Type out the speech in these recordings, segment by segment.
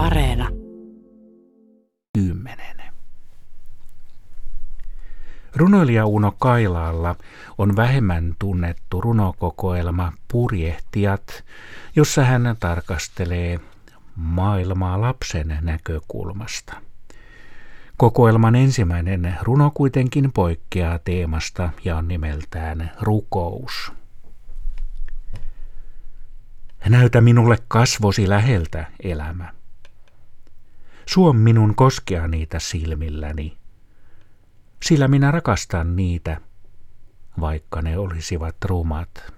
Areena. 10. Runoilija Uno Kailaalla on vähemmän tunnettu runokokoelma Purjehtijat, jossa hän tarkastelee maailmaa lapsen näkökulmasta. Kokoelman ensimmäinen runo kuitenkin poikkeaa teemasta ja on nimeltään Rukous. Näytä minulle kasvosi läheltä, elämä. Suom minun koskea niitä silmilläni, sillä minä rakastan niitä, vaikka ne olisivat rumat.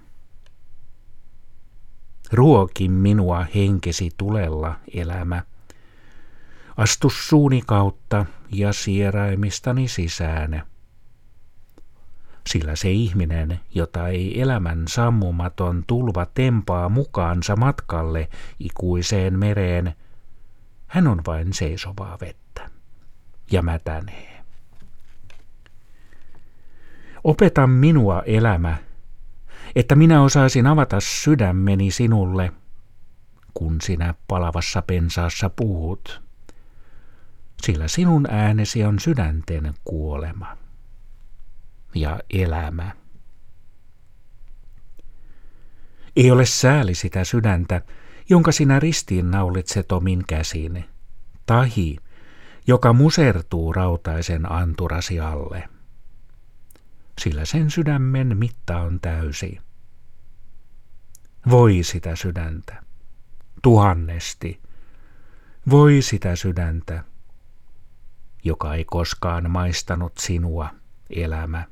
Ruoki minua henkesi tulella, elämä. Astu suuni kautta ja sieraimistani sisään. Sillä se ihminen, jota ei elämän sammumaton tulva tempaa mukaansa matkalle ikuiseen mereen, hän on vain seisovaa vettä ja mätänee. Opeta minua, elämä, että minä osaisin avata sydämeni sinulle, kun sinä palavassa pensaassa puhut, sillä sinun äänesi on sydänten kuolema ja elämä. Ei ole sääli sitä sydäntä, jonka sinä ristiin naulitset omin käsin, tahi, joka musertuu rautaisen anturasi alle sillä sen sydämen mitta on täysi. Voi sitä sydäntä, tuhannesti, voi sitä sydäntä, joka ei koskaan maistanut sinua, elämä.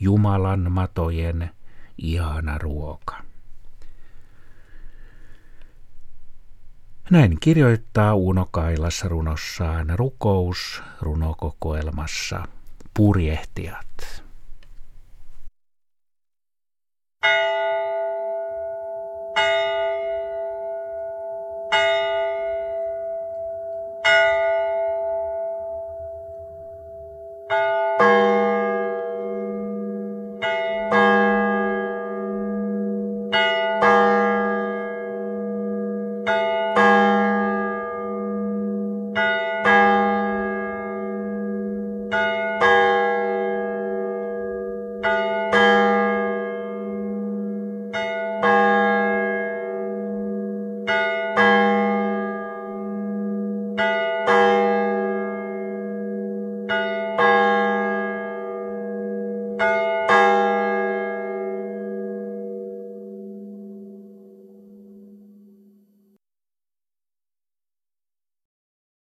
Jumalan matojen ihana ruoka. Näin kirjoittaa Uno Kailas runossaan rukous runokokoelmassa Purjehtijat. thank you